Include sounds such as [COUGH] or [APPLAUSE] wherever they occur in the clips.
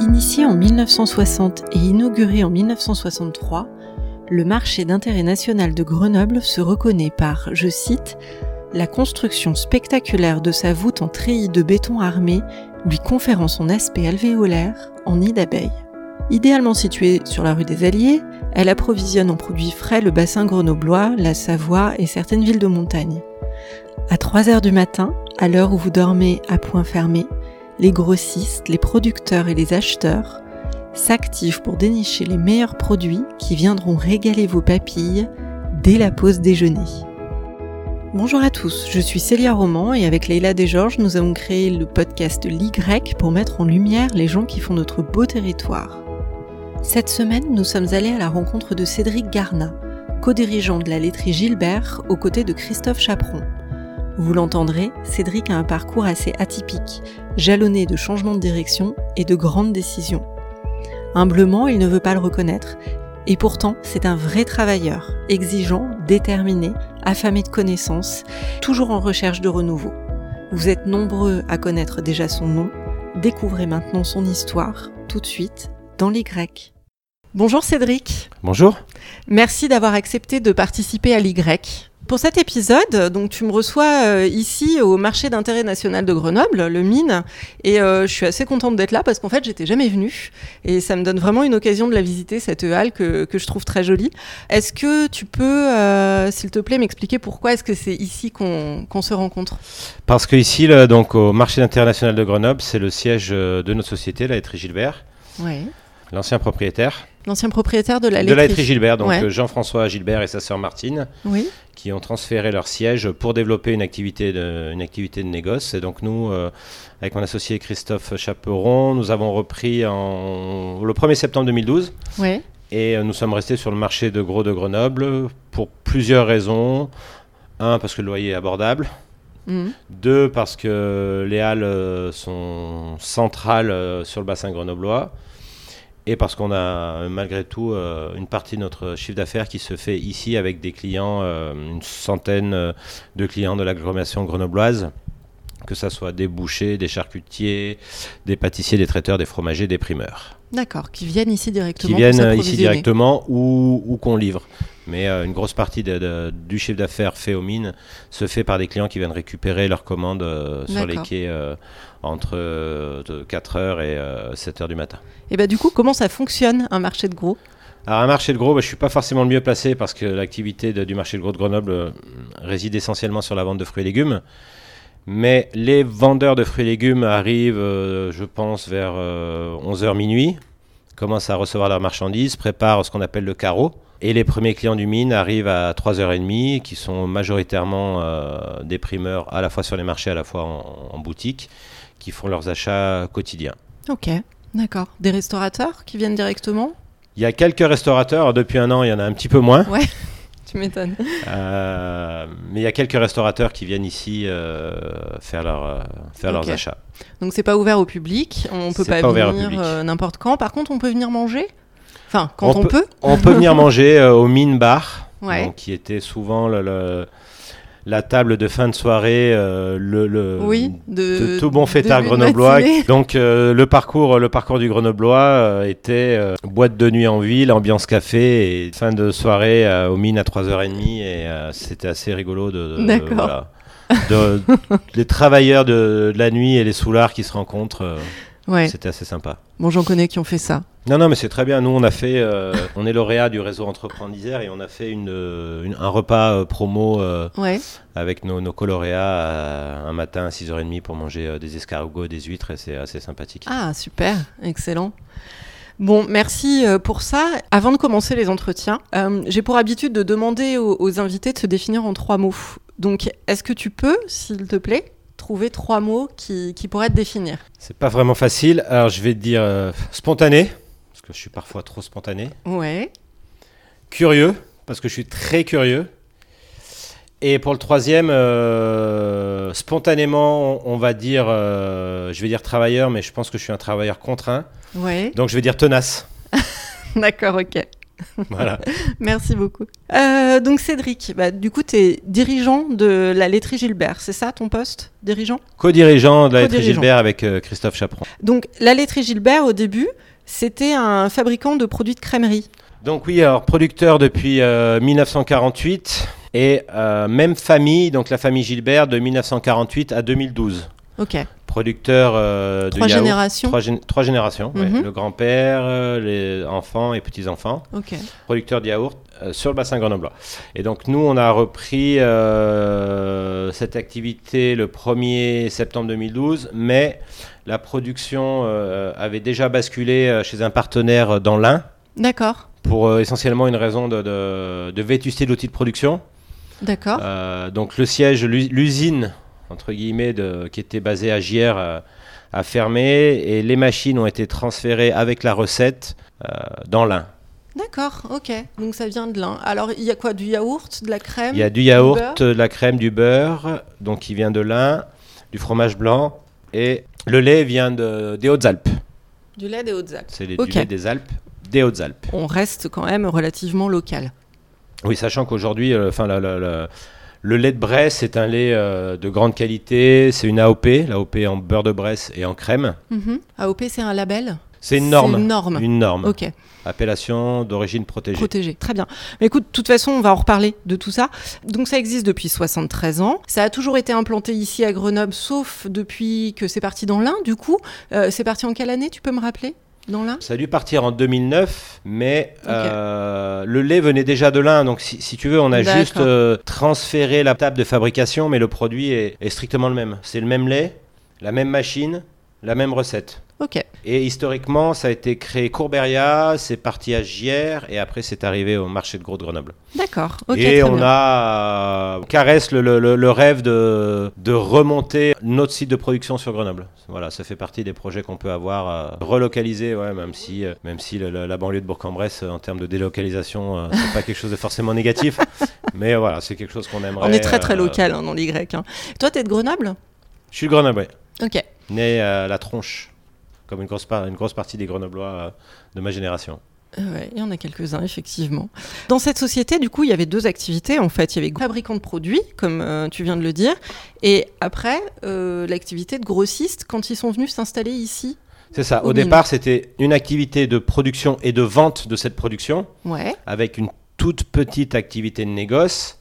Initié en 1960 et inauguré en 1963, le marché d'intérêt national de Grenoble se reconnaît par, je cite, la construction spectaculaire de sa voûte en treillis de béton armé lui conférant son aspect alvéolaire en nid d'abeilles. Idéalement située sur la rue des Alliés, elle approvisionne en produits frais le bassin grenoblois, la Savoie et certaines villes de montagne. À 3 heures du matin, à l'heure où vous dormez à point fermé, les grossistes, les producteurs et les acheteurs s'activent pour dénicher les meilleurs produits qui viendront régaler vos papilles dès la pause déjeuner. Bonjour à tous, je suis Célia Roman et avec Leila Desgeorges, nous avons créé le podcast L'Y pour mettre en lumière les gens qui font notre beau territoire. Cette semaine, nous sommes allés à la rencontre de Cédric Garna, co-dirigeant de la laiterie Gilbert aux côtés de Christophe Chaperon. Vous l'entendrez, Cédric a un parcours assez atypique, jalonné de changements de direction et de grandes décisions. Humblement, il ne veut pas le reconnaître, et pourtant, c'est un vrai travailleur, exigeant, déterminé, affamé de connaissances, toujours en recherche de renouveau. Vous êtes nombreux à connaître déjà son nom, découvrez maintenant son histoire, tout de suite, dans l'Y. Bonjour Cédric. Bonjour. Merci d'avoir accepté de participer à l'Y. Pour cet épisode, donc tu me reçois euh, ici au marché d'intérêt national de Grenoble, le Mine, et euh, je suis assez contente d'être là parce qu'en fait j'étais jamais venue et ça me donne vraiment une occasion de la visiter cette halle que, que je trouve très jolie. Est-ce que tu peux, euh, s'il te plaît, m'expliquer pourquoi est-ce que c'est ici qu'on se rencontre? Parce que ici, donc au marché d'intérêt national de Grenoble, c'est le siège de notre société, la Gilbert. L'ancien propriétaire. L'ancien propriétaire de la laiterie. De la laiterie Gilbert, donc Jean-François Gilbert et sa sœur Martine. Oui qui ont transféré leur siège pour développer une activité de, une activité de négoce. Et donc nous, euh, avec mon associé Christophe Chaperon, nous avons repris en, le 1er septembre 2012. Oui. Et euh, nous sommes restés sur le marché de gros de Grenoble pour plusieurs raisons. Un, parce que le loyer est abordable. Mhm. Deux, parce que les halles euh, sont centrales sur le bassin grenoblois et parce qu'on a malgré tout euh, une partie de notre chiffre d'affaires qui se fait ici avec des clients, euh, une centaine euh, de clients de l'agglomération grenobloise, que ce soit des bouchers, des charcutiers, des pâtissiers, des traiteurs, des fromagers, des primeurs. D'accord, qui viennent ici directement. Qui viennent ici directement ou, ou qu'on livre. Mais une grosse partie du chiffre d'affaires fait aux mines se fait par des clients qui viennent récupérer leurs commandes sur les quais entre 4h et 7h du matin. Et bah du coup, comment ça fonctionne un marché de gros? Alors un marché de gros, bah, je ne suis pas forcément le mieux placé parce que l'activité du marché de gros de Grenoble euh, réside essentiellement sur la vente de fruits et légumes. Mais les vendeurs de fruits et légumes arrivent, euh, je pense, vers 11h euh, minuit, commencent à recevoir leurs marchandises, préparent ce qu'on appelle le carreau. Et les premiers clients du mine arrivent à 3h30, qui sont majoritairement des primeurs à la fois sur les marchés, à la fois en boutique, qui font leurs achats quotidiens. Ok. D'accord. Des restaurateurs qui viennent directement? Il y a quelques restaurateurs. Depuis un an, il y en a un petit peu moins. Ouais. [LAUGHS] Tu m'étonnes. Euh, mais il y a quelques restaurateurs qui viennent ici euh, faire, leur, euh, faire leurs achats. Donc c'est pas ouvert au public, on peut pas, venir n'importe quand. Par contre, on peut venir manger? Enfin, quand on, peut, On peut venir [LAUGHS] manger au Mine Bar, qui était souvent le la table de fin de soirée, euh, le, de, tout bon fêtard grenoblois. [LAUGHS] Donc euh, le parcours, le parcours du grenoblois euh, était boîte de nuit en ville, ambiance café et fin de soirée aux mines à 3h30 et c'était assez rigolo de, de, [LAUGHS] les travailleurs de, la nuit et les soulards qui se rencontrent. C'était assez sympa. Bon, j'en connais qui ont fait ça. Non, non, mais c'est très bien. Nous, on a fait, euh, on est lauréat du réseau Entreprendre et on a fait une, un repas euh, promo euh, avec nos, nos coloréats un matin à 6h30 pour manger des escargots, des huîtres et c'est assez sympathique. Ah, super, excellent. Bon, merci pour ça. Avant de commencer les entretiens, j'ai pour habitude de demander aux invités de se définir en trois mots. Donc, est-ce que tu peux, s'il te plaît, trouver trois mots qui, pourraient te définir C'est pas vraiment facile. Alors je vais te dire euh, spontané, parce que je suis parfois trop spontané. Ouais. Curieux, parce que je suis très curieux. Et pour le troisième, euh, spontanément, on, va dire, euh, je vais dire travailleur, mais je pense que je suis un travailleur contraint. Ouais. Donc je vais dire tenace. [LAUGHS] D'accord, ok. [LAUGHS] Voilà. Merci beaucoup. Euh, donc Cédric, bah, du coup, tu es dirigeant de la laiterie Gilbert, c'est ça ton poste Dirigeant? Co-dirigeant de la laiterie. Gilbert avec euh, Christophe Chaperon. Donc la laiterie Gilbert, au début, c'était un fabricant de produits de crèmerie. Donc oui, alors producteur depuis euh, 1948 et euh, même famille, donc la famille Gilbert de 1948 à 2012. Ok. Producteur euh, de Trois yaourt. générations. Trois, gén- trois générations, ouais. Mhm. le grand-père, euh, les enfants et petits-enfants. Ok. producteur de yaourt euh, sur le bassin grenoblois. Et donc nous, on a repris euh, cette activité le 1er septembre 2012, mais la production avait déjà basculé chez un partenaire dans l'Ain D'accord. pour essentiellement une raison de, de, de vétusté de l'outil de production. D'accord. Donc le siège, l'u- l'usine, entre guillemets, de, qui était basée à Giers, euh, a fermé et les machines ont été transférées avec la recette euh, dans l'Ain. D'accord. Ok. Donc ça vient de là. Alors il y a quoi Du yaourt, de la crème Il y a du yaourt, de la crème, du beurre, donc qui vient de l'Ain, du fromage blanc, et le lait vient de, des Hautes-Alpes. Du lait des Hautes-Alpes. C'est les- Ok. du lait des Alpes, des Hautes-Alpes. On reste quand même relativement local. Oui, sachant qu'aujourd'hui, euh, enfin, la- le lait de Bresse c'est un lait euh, de grande qualité, c'est une AOP, l'AOP en beurre de Bresse et en crème. Mhm. AOP, c'est un label? C'est une norme. C'est une norme. Une norme. Ok. Appellation d'origine protégée. Protégé. Très bien. Mais écoute, de toute façon, on va en reparler de tout ça. Donc, ça existe depuis 73 ans. Ça a toujours été implanté ici à Grenoble, sauf depuis que c'est parti dans l'Ain, du coup. Euh, c'est parti en quelle année, tu peux me rappeler? Dans l'Ain Ça a dû partir en 2009, mais Ok. euh, le lait venait déjà de l'Inde. Donc, si, si tu veux, on a juste euh, transféré la table de fabrication, mais le produit est, est strictement le même. C'est le même lait, la même machine, la même recette. Ok. Et historiquement, ça a été créé Courberia, c'est parti à Giers, et après, c'est arrivé au marché de gros de Grenoble. D'accord. Ok. et on bien. a euh, caresse le, le- le- le rêve de, de remonter notre site de production sur Grenoble. Voilà, ça fait partie des projets qu'on peut avoir euh, relocalisés, ouais, même si, euh, même si le- la banlieue de Bourg-en-Bresse, euh, en termes de délocalisation, euh, c'est pas quelque chose de forcément négatif. [LAUGHS] Mais voilà, c'est quelque chose qu'on aimerait. On est très très local hein, dans l'Y. hein. Toi, t'es de Grenoble? Je suis de Grenoble, ouais. Ok. né à la tronche, comme une grosse, par- une grosse partie des Grenoblois euh, de ma génération. Euh, ouais, il y en a quelques-uns, effectivement. Dans cette société, du coup, il y avait deux activités. En fait, il y avait fabricant de produits, comme euh, tu viens de le dire, et après, euh, l'activité de grossiste quand ils sont venus s'installer ici. C'est ça. Au départ, c'était une activité de production et de vente de cette production. Ouais. avec une toute petite activité de négoce.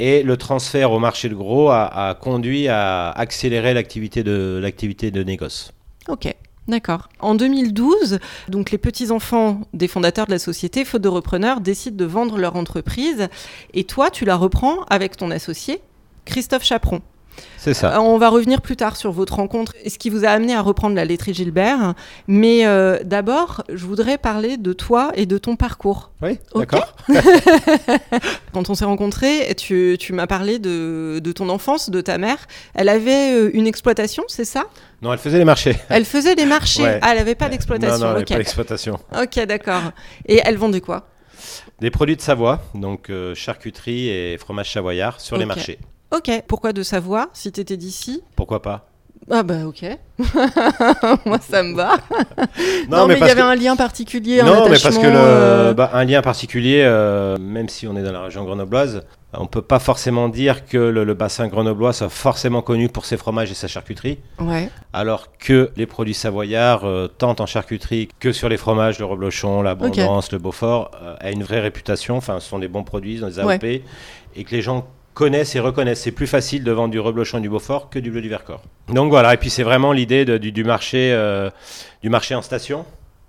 Et le transfert au marché de gros a, a conduit à accélérer l'activité de, l'activité de négoce. Ok. D'accord. En 2012, donc les petits-enfants des fondateurs de la société, faute de repreneurs, décident de vendre leur entreprise. Et toi, tu la reprends avec ton associé, Christophe Chaperon. C'est ça. Euh, On va revenir plus tard sur votre rencontre et ce qui vous a amené à reprendre la laiterie Gilbert. Mais euh, d'abord, je voudrais parler de toi et de ton parcours. Oui, d'accord. [LAUGHS] Quand on s'est rencontrés, tu, tu m'as parlé de, de ton enfance, de ta mère. Elle avait euh, une exploitation, c'est ça? Non, elle faisait les marchés. Elle faisait des marchés. Ouais. Ah, elle n'avait pas Non, d'exploitation. non, elle avait ok, pas d'exploitation. Ok, d'accord. Et elle vendait quoi? Des produits de Savoie, donc euh, charcuterie et fromage savoyard sur les marchés. Ok. Pourquoi de Savoie si t'étais d'ici? Pourquoi pas? Ah bah ok. [LAUGHS] Moi ça me va. [LAUGHS] Non, Non, mais il y avait que- un lien particulier. un Non, mais parce que le, euh, bah, un lien particulier, euh, même si on est dans la région grenobloise, on peut pas forcément dire que le, le bassin grenoblois soit forcément connu pour ses fromages et sa charcuterie. Ouais. alors que les produits savoyards, euh, tant en charcuterie que sur les fromages, le reblochon, l'abondance, le beaufort, euh, a une vraie réputation. Enfin, ce sont des bons produits, dans des AOP, et que les gens connaissent et reconnaissent. C'est plus facile de vendre du reblochon du beaufort que du bleu du Vercors. Donc voilà, et puis c'est vraiment l'idée du, du marché, euh, du marché en station.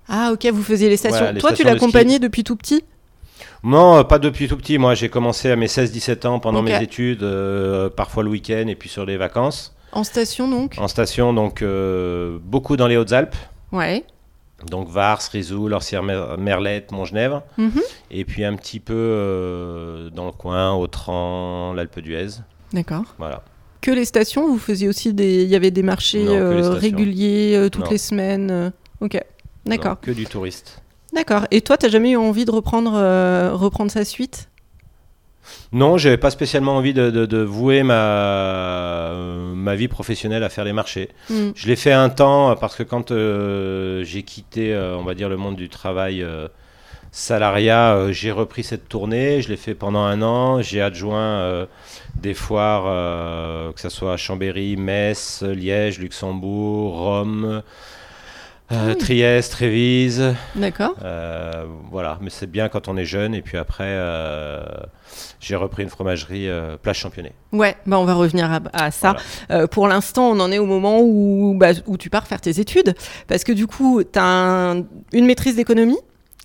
Ah ok, vous faisiez les stations. Voilà, les Toi tu de l'accompagnais depuis tout petit? Non, euh, pas depuis tout petit. Moi, j'ai commencé à mes 16-17 ans pendant mes études, euh, parfois le week-end et puis sur les vacances. En station donc? En station, donc euh, beaucoup dans les Hautes-Alpes. Ouais. Donc Vars, Risoul, Orsières-Merlette, Montgenèvre. Mhm. Et puis un petit peu euh, dans le coin, Autran, l'Alpe d'Huez. D'accord. Voilà. Que les stations, vous faisiez aussi des. Il y avait des marchés Non, euh, réguliers euh, toutes Non. les semaines. Ok. D'accord. Que du touriste. D'accord. Et toi, t'as jamais eu envie de reprendre, reprendre sa suite? Non, j'avais pas spécialement envie de, de- de vouer ma, euh, ma vie professionnelle à faire les marchés. Hmm. Je l'ai fait un temps euh, parce que quand euh, j'ai quitté, euh, on va dire, le monde du travail salariat, j'ai repris cette tournée, je l'ai fait pendant un an, j'ai adjoint des foires, que ce soit à Chambéry, Metz, Liège, Luxembourg, Rome, euh, ah Trieste, Trévise. D'accord. Euh, voilà, mais c'est bien quand on est jeune. Et puis après, euh, j'ai repris une fromagerie Place Championnet. Ouais, bah on va revenir à, ça. pour l'instant, on en est au moment où, bah, où tu pars faire tes études. Parce que du coup, tu as une maîtrise d'économie,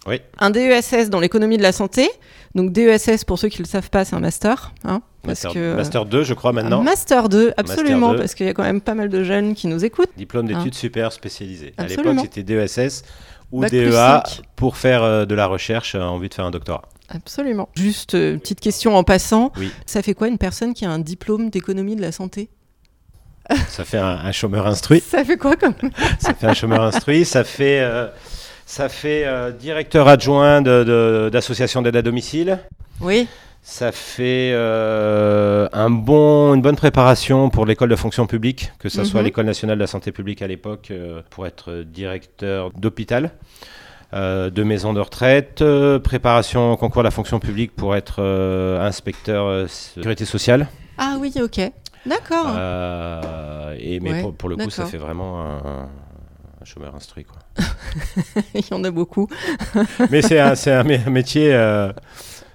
oui. un DESS dans l'économie de la santé. Donc DESS, pour ceux qui ne le savent pas, c'est un master. Hein, master, que, master 2, je crois, maintenant. Master 2, absolument, parce qu'il y a quand même pas mal de jeunes qui nous écoutent. Diplôme d'études hein. super spécialisées. À l'époque, c'était DESS ou DEA pour faire euh, de la recherche euh, en vue de faire un doctorat. Absolument. Juste euh, petite question en passant. Oui. Ça fait quoi une personne qui a un diplôme d'économie de la santé? Ça fait un, chômeur instruit. ça fait quoi comme? Ça fait un chômeur instruit. Ça fait ça fait euh, directeur adjoint d'association d'aide à domicile. Oui. Ça fait euh, un bon, une bonne préparation pour l'école de fonction publique, que ce soit mhm. l'école nationale de la santé publique à l'époque, euh, pour être directeur d'hôpital, de maison de retraite, préparation au concours de la fonction publique pour être inspecteur sécurité sociale. Ah oui, ok. D'accord. et mais pour, le coup, ça fait vraiment un, un chômeur instruit. Quoi. [LAUGHS] Il y en a beaucoup. [LAUGHS] Mais c'est un, un, métier, euh,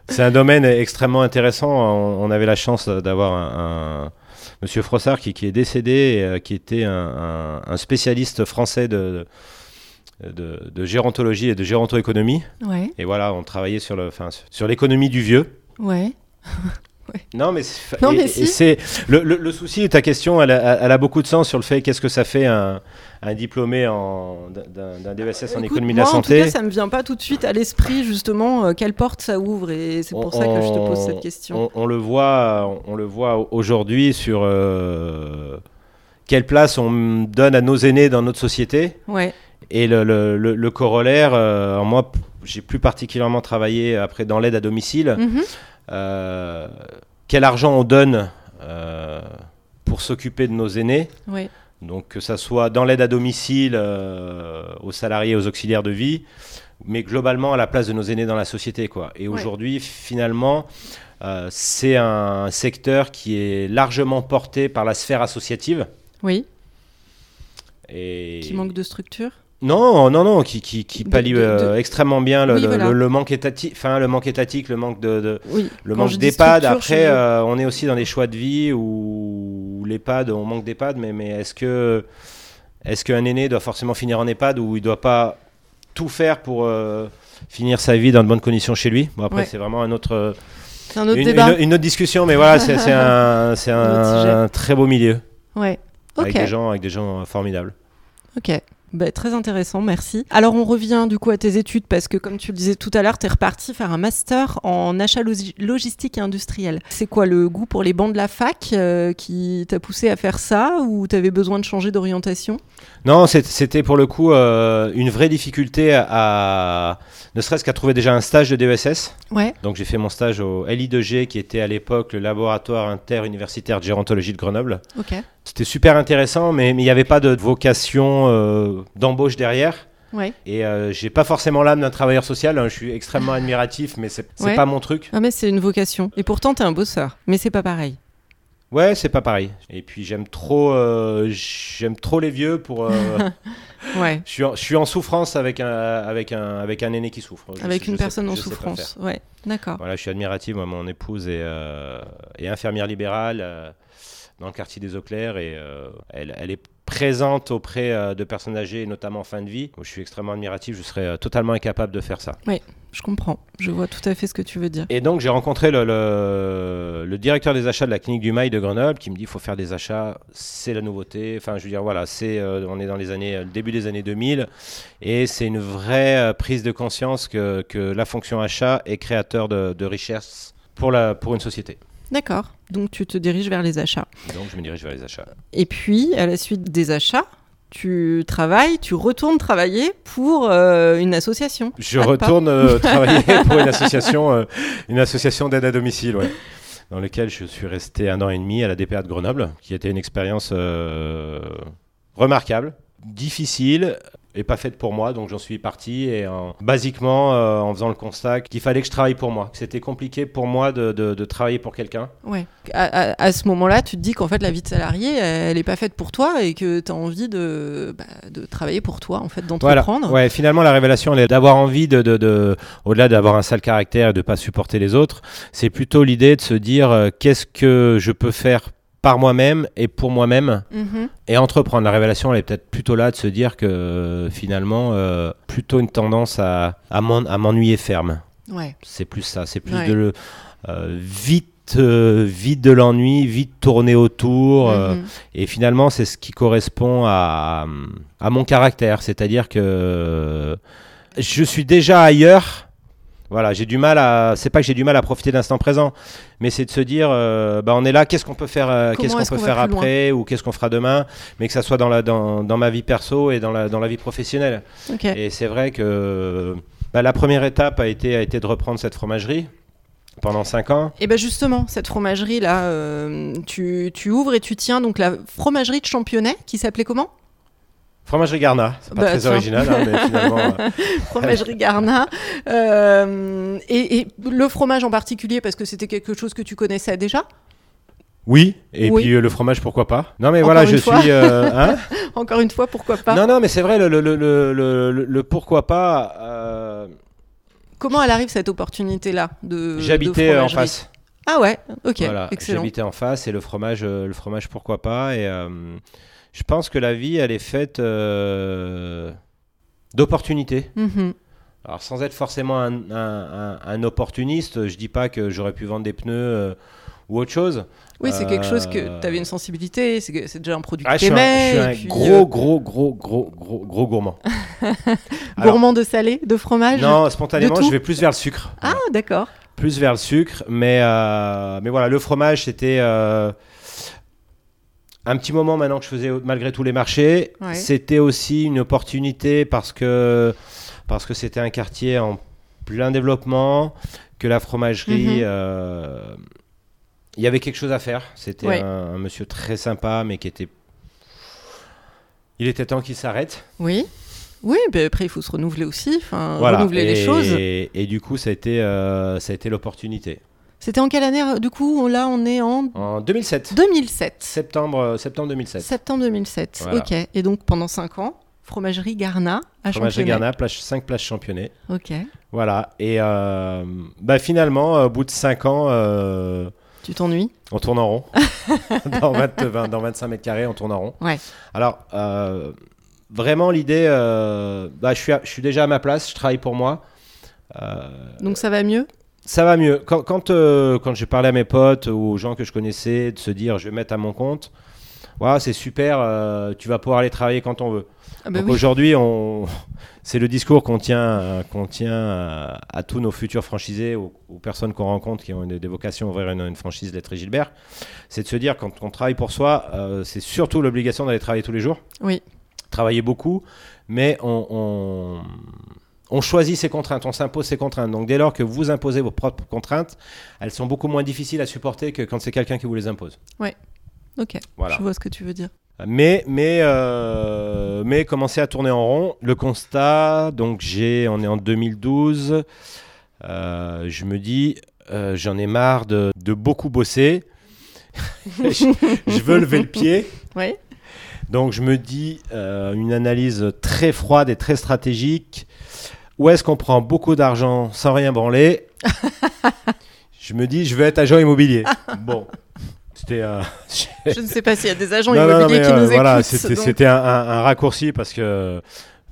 c'est un domaine extrêmement intéressant. On, avait la chance d'avoir un, Monsieur Frossard qui, qui, est décédé, euh, qui était un, spécialiste français de, de, de, gérontologie et de gérontoéconomie. Ouais. Et voilà, on travaillait sur, le, sur l'économie du vieux. Ouais. [LAUGHS] Non, mais c'est le, le, souci, ta question, elle a, elle a, beaucoup de sens sur le fait qu'est-ce que ça fait un, un diplômé d'un DESS en économie de la santé. En tout cas, ça me vient pas tout de suite à l'esprit justement euh, quelle porte ça ouvre et c'est pour ça que je te pose cette question. On, le voit, on, le voit aujourd'hui sur euh, quelle place on donne à nos aînés dans notre société. Ouais. Et le, le, corollaire, euh, moi, j'ai plus particulièrement travaillé après dans l'aide à domicile. Mm-hmm. Quel argent on donne euh, pour s'occuper de nos aînés? Donc que ça soit dans l'aide à domicile, euh, aux salariés, aux auxiliaires de vie, mais globalement à la place de nos aînés dans la société. Quoi. Et aujourd'hui, finalement, c'est un secteur qui est largement porté par la sphère associative. Oui. Et... Qui manque de structure non, non, non, qui, qui, qui pallie euh, extrêmement bien le, le, manque étatique, enfin le manque étatique, le manque de, le manque d'EHPAD. Après, euh, on est aussi dans des choix de vie où, l'EHPAD, on manque d'EHPAD, mais, mais est-ce que est-ce qu'un aîné doit forcément finir en EHPAD ou il doit pas tout faire pour euh, finir sa vie dans de bonnes conditions chez lui? Bon après, c'est vraiment un autre, un autre une, débat. Une, autre discussion, mais voilà, c'est un, c'est un, [LAUGHS] très beau milieu. Ouais. Avec des gens, avec des gens formidables. Ok. Bah, très intéressant, merci. Alors on revient du coup à tes études parce que comme tu le disais tout à l'heure, tu es reparti faire un master en achat logistique et industriel. C'est quoi le goût pour les bancs de la fac euh, qui t'a poussé à faire ça ou tu avais besoin de changer d'orientation? Non, c'était pour le coup euh, une vraie difficulté à, ne serait-ce qu'à trouver déjà un stage de DESS. Ouais. Donc j'ai fait mon stage au LI2G qui était à l'époque le laboratoire interuniversitaire de gérontologie de Grenoble. C'était super intéressant, mais il n'y avait pas de vocation euh, d'embauche derrière. Ouais. Et euh, j'ai pas forcément l'âme d'un travailleur social. Hein. je suis extrêmement admiratif, mais c'est n'est pas mon truc. Ah mais c'est une vocation. Et pourtant, tu es un bosseur. Mais c'est pas pareil. Ouais, c'est pas pareil. Et puis j'aime trop, euh, j'aime trop les vieux pour. [LAUGHS] ouais. Je suis, en, je suis, en, souffrance avec un, avec un, avec un aîné qui souffre. avec une personne en souffrance. Ouais. D'accord. Voilà, je suis admiratif. Moi, mon épouse est, est infirmière libérale dans le quartier des Eaux Claires et euh, elle, elle, est présente auprès euh, de personnes âgées, notamment en fin de vie. je suis extrêmement admiratif, je serais euh, totalement incapable de faire ça. Oui, je comprends. Je vois tout à fait ce que tu veux dire. Et donc j'ai rencontré le, le, directeur des achats de la clinique du Mail de Grenoble qui me dit il faut faire des achats, c'est la nouveauté. Enfin, je veux dire, voilà, c'est, on est dans les années, le début des années 2000 et c'est une vraie prise de conscience que, que, la fonction achat est créateur de, de richesse pour, la, pour une société. D'accord. Donc tu te diriges vers les achats. Donc je me dirige vers les achats. Et puis, à la suite des achats, tu travailles, tu retournes travailler pour euh, une association. Je retourne euh, travailler [LAUGHS] pour une association, euh, une association d'aide à domicile, ouais, dans laquelle je suis resté un an et demi à la DPA de Grenoble, qui était une expérience remarquable, difficile, est pas faite pour moi, donc j'en suis parti et en, basiquement euh, en faisant le constat qu'il fallait que je travaille pour moi, que c'était compliqué pour moi de, de- de travailler pour quelqu'un. Ouais. À, à- à ce moment-là, tu te dis qu'en fait, la vie de salarié, elle n'est pas faite pour toi et que tu as envie de, bah, de travailler pour toi, en fait, Voilà. d'entreprendre. Ouais, finalement, la révélation, elle est d'avoir envie de, de, de- au-delà d'avoir un sale caractère et de pas supporter les autres, c'est plutôt l'idée de se dire euh, qu'est-ce que je peux faire par moi-même et pour moi-même Mhm. et entreprendre. La révélation, elle est peut-être plutôt là de se dire que euh, finalement, euh, plutôt une tendance à, à m'en- à m'ennuyer ferme. Ouais. C'est plus ça. C'est plus Ouais. de le euh, vite, euh, vite de l'ennui, vite tourner autour. euh, Mhm. et finalement, c'est ce qui correspond à, à mon caractère. C'est-à-dire que je suis déjà ailleurs. Voilà, j'ai du mal à. C'est pas que j'ai du mal à profiter de l'instant présent, mais c'est de se dire, euh, bah on est là, qu'est-ce qu'on peut faire, euh, qu'est-ce qu'on peut faire loin après, ou qu'est-ce qu'on fera demain, mais que ça soit dans la dans, dans ma vie perso et dans la dans la vie professionnelle. Ok. Et c'est vrai que bah, la première étape a été a été de reprendre cette fromagerie pendant 5 ans. Et ben justement, cette fromagerie là, euh, tu, tu ouvres et tu tiens donc la fromagerie de Championnet qui s'appelait comment? Fromagerie Garna, c'est pas Bah, très tiens. original, hein, mais finalement. [LAUGHS] euh, Fromagerie Garna. Euh, et, et le fromage en particulier parce que c'était quelque chose que tu connaissais déjà? Oui, et Oui. puis euh, le fromage, pourquoi pas? Non, mais Encore voilà, je fois. suis. [LAUGHS] hein? Encore une fois, pourquoi pas? Non, non, mais c'est vrai, le, le, le, le, pourquoi pas. Comment elle arrive cette opportunité là de J'habitais en face. Ah ouais, ok, voilà, excellent. j'habitais en face et le fromage, le fromage, pourquoi pas. Et je pense que la vie, elle est faite euh, d'opportunités. Mhm. Alors, sans être forcément un, un- un- un opportuniste, je dis pas que j'aurais pu vendre des pneus euh, ou autre chose. Oui, c'est quelque chose que Euh, tu avais une sensibilité, c'est que- déjà un produit que Ah, je suis un, t'aimais, je suis un gros, euh, gros, gros, gros, gros, gros gourmand. [LAUGHS] Alors, gourmand de salé, de fromage. Non, spontanément, je vais plus vers le sucre. Ah d'accord. Plus vers le sucre, mais, mais voilà, le fromage, c'était un petit moment maintenant que je faisais malgré tous les marchés. Ouais. C'était aussi une opportunité parce que parce que c'était un quartier en plein développement, que la fromagerie, Mhm. euh, il y avait quelque chose à faire. C'était Ouais. un, un monsieur très sympa, mais qui était... Il était temps qu'il s'arrête. Oui. Oui, ben après il faut se renouveler aussi, Voilà. renouveler les Et- choses. Et, du coup, ça a été, euh, ça a été l'opportunité. C'était en quelle année euh, du coup Là on est en En 2007. 2007. Septembre, euh, septembre 2007. Septembre 2007. Voilà. Ok. Et donc pendant 5 ans, fromagerie Garna à Fromagerie. Garna, plage, 5 places championnées. Ok. Voilà. Et euh, bah, finalement, au bout de 5 ans, euh, Tu t'ennuies? on tourne en rond. [LAUGHS] dans, 20 20 dans 25 mètres carrés, on tourne en rond. Ouais. Alors, euh, vraiment, l'idée, bah, je, suis je suis déjà à ma place, je travaille pour moi. Donc ça va mieux? Ça va mieux. Quand, quand, euh, quand j'ai parlé à mes potes ou aux gens que je connaissais, de se dire je vais mettre à mon compte, voilà, c'est super, euh, tu vas pouvoir aller travailler quand on veut. ah bah Donc oui. aujourd'hui, on... [LAUGHS] c'est le discours qu'on tient, euh, qu'on tient à, tous nos futurs franchisés, aux, aux personnes qu'on rencontre qui ont une, des vocations à ouvrir une, une franchise Lettré Gilbert. C'est de se dire quand on travaille pour soi, euh, c'est surtout l'obligation d'aller travailler tous les jours, Oui. travailler beaucoup, mais on, on, on choisit ses contraintes, on s'impose ses contraintes. Donc dès lors que vous imposez vos propres contraintes, elles sont beaucoup moins difficiles à supporter que quand c'est quelqu'un qui vous les impose. Ok. Voilà. Je vois ce que tu veux dire. Mais, mais, euh, mais commencer à tourner en rond. Le constat, donc j'ai, on est en 2012, euh, je me dis, euh, j'en ai marre de, de beaucoup bosser. [LAUGHS] je, je veux lever le pied. Oui. Donc je me dis, une analyse très froide et très stratégique. Où est-ce qu'on prend beaucoup d'argent sans rien branler [LAUGHS] Je me dis, je veux être agent immobilier. [LAUGHS] Bon. C'était euh, [LAUGHS] Je ne sais pas s'il y a des agents non, non, immobiliers qui euh, nous voilà, écoutent. c'était, donc- c'était un, un- un raccourci parce que,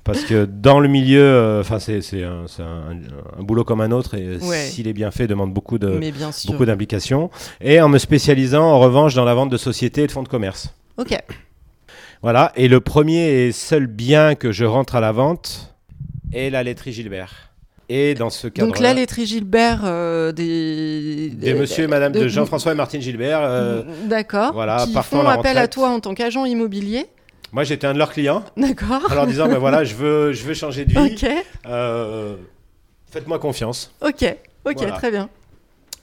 parce que dans le milieu, euh, enfin c'est, c'est, un, c'est un- un boulot comme un autre et Ouais. s'il est bien fait, demande beaucoup, de, bien beaucoup d'implication. Et en me spécialisant en revanche dans la vente de sociétés et de fonds de commerce. Ok. Voilà, et le premier et seul bien que je rentre à la vente est la laiterie Gilbert. Et dans ce cadre Donc là, laiterie Gilbert euh, des... des monsieur et madame de, Jean-François et Martine Gilbert, euh, D'accord. voilà, qui partant font à la appel à toi en tant qu'agent immobilier. moi j'étais un de leurs clients, D'accord. en leur disant, ben voilà, je veux, je veux changer de vie. Ok. Euh, Faites-moi confiance. Ok. Ok. Voilà. Très bien.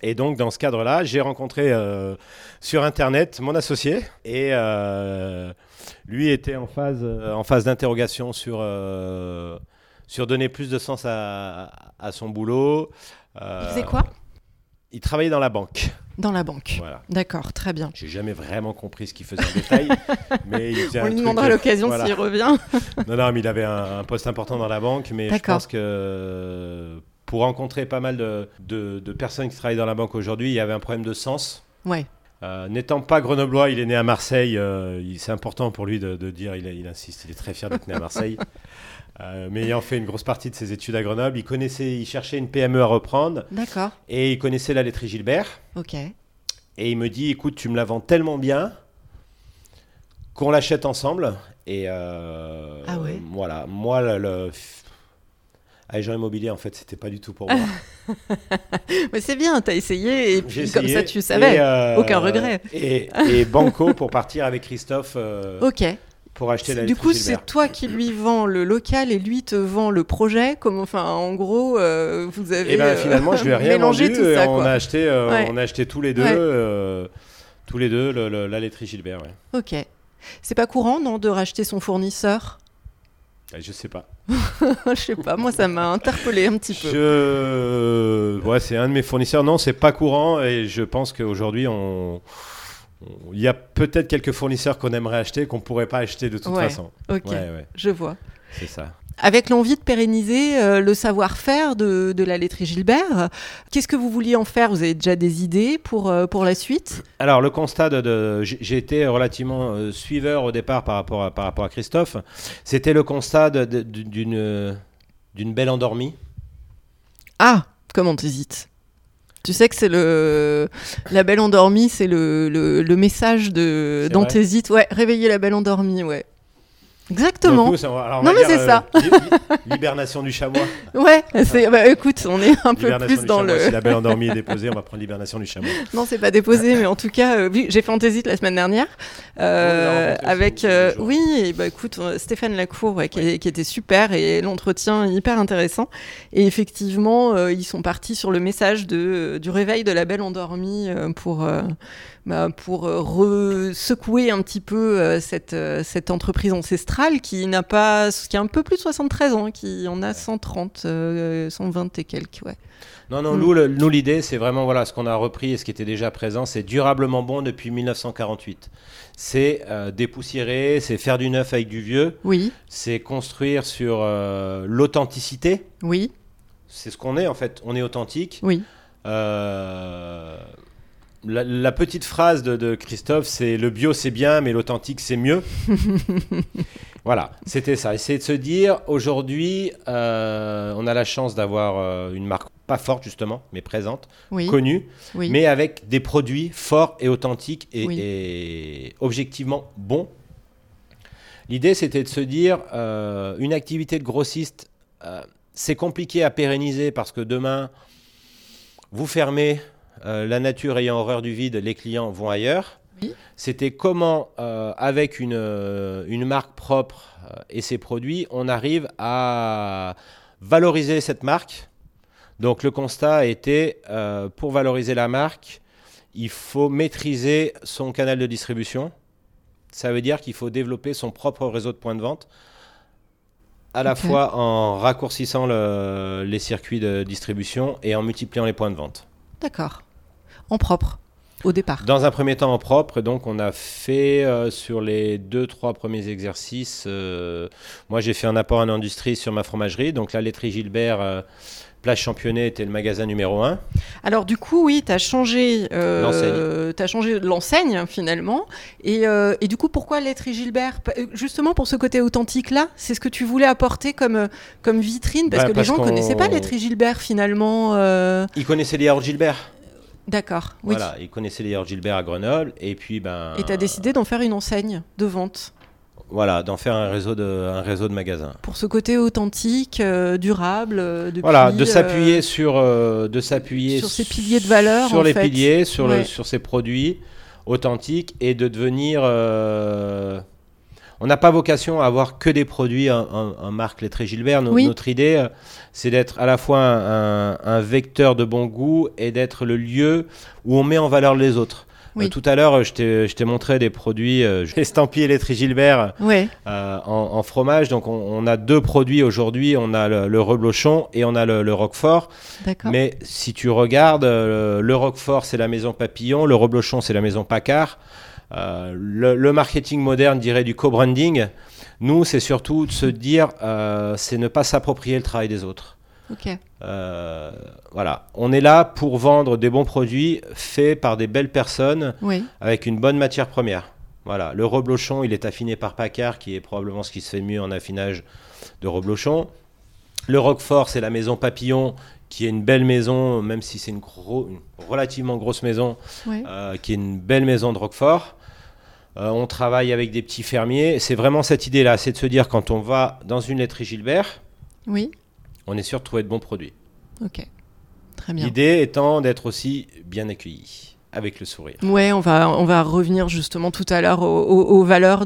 Et donc, dans ce cadre-là, j'ai rencontré euh, sur Internet mon associé. Et euh, lui était en phase, euh, en phase d'interrogation sur, euh, sur donner plus de sens à, à son boulot. Euh, Il faisait quoi? Il travaillait dans la banque. Dans la banque. Voilà. D'accord, très bien. J'ai jamais vraiment compris ce qu'il faisait en détail. [LAUGHS] mais il On lui demandera euh, l'occasion voilà. s'il revient. [LAUGHS] Non, non, mais il avait un, un poste important dans la banque, mais je pense que euh, pour rencontrer pas mal de, de- de personnes qui travaillent dans la banque aujourd'hui, il y avait un problème de sens. Ouais. Euh, N'étant pas grenoblois, il est né à Marseille. euh, il- C'est important pour lui de, de dire, il, il insiste, il est très fier d'être né à Marseille. [LAUGHS] Euh, mais ayant fait une grosse partie de ses études à Grenoble, il connaissait, il cherchait une PME à reprendre D'accord. et il connaissait la laiterie Gilbert. Ok. Et il me dit, écoute, tu me la vends tellement bien qu'on l'achète ensemble. Et euh, Ah ouais. voilà, moi, le, le... agent immobilier, en fait, c'était pas du tout pour moi. [LAUGHS] Mais c'est bien, t'as essayé et puis comme essayé, ça tu savais. euh, Aucun regret. Et, et Banco pour partir avec Christophe Ok. Pour acheter la Du coup, c'est toi qui lui vends le local et lui te vend le projet. Comme, enfin, en gros, euh, vous avez Et ben euh, finalement, je lui ai rien mélangé vendu. tout ça. on, quoi. a acheté, euh, Ouais. on a acheté tous les deux, Ouais. tous les deux le- le- la laiterie Gilbert. Ouais. Ok. C'est pas courant, non, de racheter son fournisseur? Je sais pas. [LAUGHS] Je sais pas, moi ça m'a interpellé un petit peu. Je... Ouais, c'est un de mes fournisseurs. Non, c'est pas courant et je pense qu'aujourd'hui, on... il y a peut-être quelques fournisseurs qu'on aimerait acheter qu'on pourrait pas acheter de toute Ouais, façon. Ok, Ouais, ouais, je vois. c'est ça. Avec l'envie de pérenniser euh, le savoir-faire de, de la laiterie Gilbert, qu'est-ce que vous vouliez en faire? Vous avez déjà des idées pour, euh, pour la suite? Alors, le constat de. de- j'ai été relativement euh, suiveur au départ par rapport à, par rapport à Christophe. C'était le constat d'une belle endormie. Ah, comment t'hésites tu sais que c'est le la belle endormie, c'est le, le, le message de hits. Ouais, réveiller la belle endormie, ouais. Exactement. Ça- alors, Non, mais c'est ça. li- L'hibernation du chamois. [LAUGHS] Ouais, c'est bah, écoute, on est un peu plus dans chamois. le Si la belle [LAUGHS] endormie est déposée, on va prendre l'hibernation du chamois. Non, c'est pas déposé, [LAUGHS] mais en tout cas, euh, j'ai fait Fantasy la semaine dernière euh, Oui, avec euh, oui, et bah écoute, euh, Stéphane Lacour, ouais, qui, qui était super et l'entretien hyper intéressant. Et effectivement, euh, ils sont partis sur le message de du réveil de la belle endormie euh, pour euh, bah, pour euh, secouer un petit peu euh, cette euh, cette entreprise ancestrale qui n'a pas, qui a un peu plus de 73 ans, qui en a 130, euh, 120 et quelques, ouais. Non, non, Mm. nous, le- nous, l'idée, c'est vraiment voilà, ce qu'on a repris et ce qui était déjà présent, c'est durablement bon depuis 1948. C'est euh, dépoussiérer, c'est faire du neuf avec du vieux, Oui, c'est construire sur euh, l'authenticité. oui, C'est ce qu'on est en fait, on est authentique. oui. Euh, la, la petite phrase de, de Christophe, c'est le bio c'est bien, mais l'authentique c'est mieux. [LAUGHS] voilà, c'était ça. Essayer de se dire, aujourd'hui, euh, on a la chance d'avoir euh, une marque pas forte justement, mais présente, Oui, connue, oui. mais avec des produits forts et authentiques et, Oui. et objectivement bons. L'idée, c'était de se dire, euh, une activité de grossiste, c'est compliqué à pérenniser parce que demain, vous fermez, euh, la nature ayant horreur du vide, les clients vont ailleurs. Oui. C'était comment, euh, avec une, euh, une marque propre et ses produits, on arrive à valoriser cette marque. Donc le constat a été, euh, pour valoriser la marque, il faut maîtriser son canal de distribution. Ça veut dire qu'il faut développer son propre réseau de points de vente, à la fois en raccourcissant le- les circuits de distribution et en multipliant les points de vente. D'accord. En propre, au départ. Dans un premier temps en propre, donc on a fait euh, sur les deux, trois premiers exercices, euh, moi j'ai fait un apport en industrie sur ma fromagerie, donc la laiterie Gilbert, Place Championnet était le magasin numéro un. Alors du coup, oui, tu as changé euh, L'enseigne. changé l'enseigne finalement. Et, euh, et du coup, pourquoi Laiterie Gilbert? Euh, Justement pour ce côté authentique-là, c'est ce que tu voulais apporter comme, comme vitrine? Parce Bah, que les gens ne connaissaient pas Laiterie Gilbert finalement. euh, Ils connaissaient les yaourts Gilbert. D'accord, oui. Voilà, ils connaissaient les yaourts Gilbert à Grenoble, et puis ben. Et tu as décidé d'en faire une enseigne de vente Voilà, d'en faire un réseau de, un réseau de magasins. pour ce côté authentique, euh, durable. euh, depuis, Voilà, de euh, s'appuyer sur, euh, de s'appuyer sur ces piliers de valeur, sur en les fait. piliers, sur, le, sur ces produits authentiques et de devenir. on n'a pas vocation à avoir que des produits en, marque Lettré Gilbert. Notre idée, c'est d'être à la fois un, vecteur de bon goût et d'être le lieu où on met en valeur les autres. Euh, tout à l'heure, je t'ai montré des produits euh, estampillés Lettré Gilbert en, fromage. Donc, on, a deux produits aujourd'hui. On a le, reblochon et on a le, roquefort. Mais si tu regardes, le roquefort, c'est la maison Papillon. Le reblochon, c'est la maison Paccard. Euh, le, marketing moderne dirait du co-branding. Nous, c'est surtout de se dire, euh, c'est ne pas s'approprier le travail des autres. Euh, voilà, on est là pour vendre des bons produits faits par des belles personnes avec une bonne matière première. Voilà, le reblochon, il est affiné par Paccard, qui est probablement ce qui se fait mieux en affinage de reblochon. Le Roquefort, c'est la maison Papillon, qui est une belle maison, même si c'est une, relativement grosse maison, qui est une belle maison de Roquefort. Euh, on travaille avec des petits fermiers. C'est vraiment cette idée-là, c'est de se dire quand on va dans une laiterie Gilbert, oui. On est sûr de trouver de bons produits. Ok, très bien. L'idée étant d'être aussi bien accueilli avec le sourire. Ouais, on va, on va revenir justement tout à l'heure aux, valeurs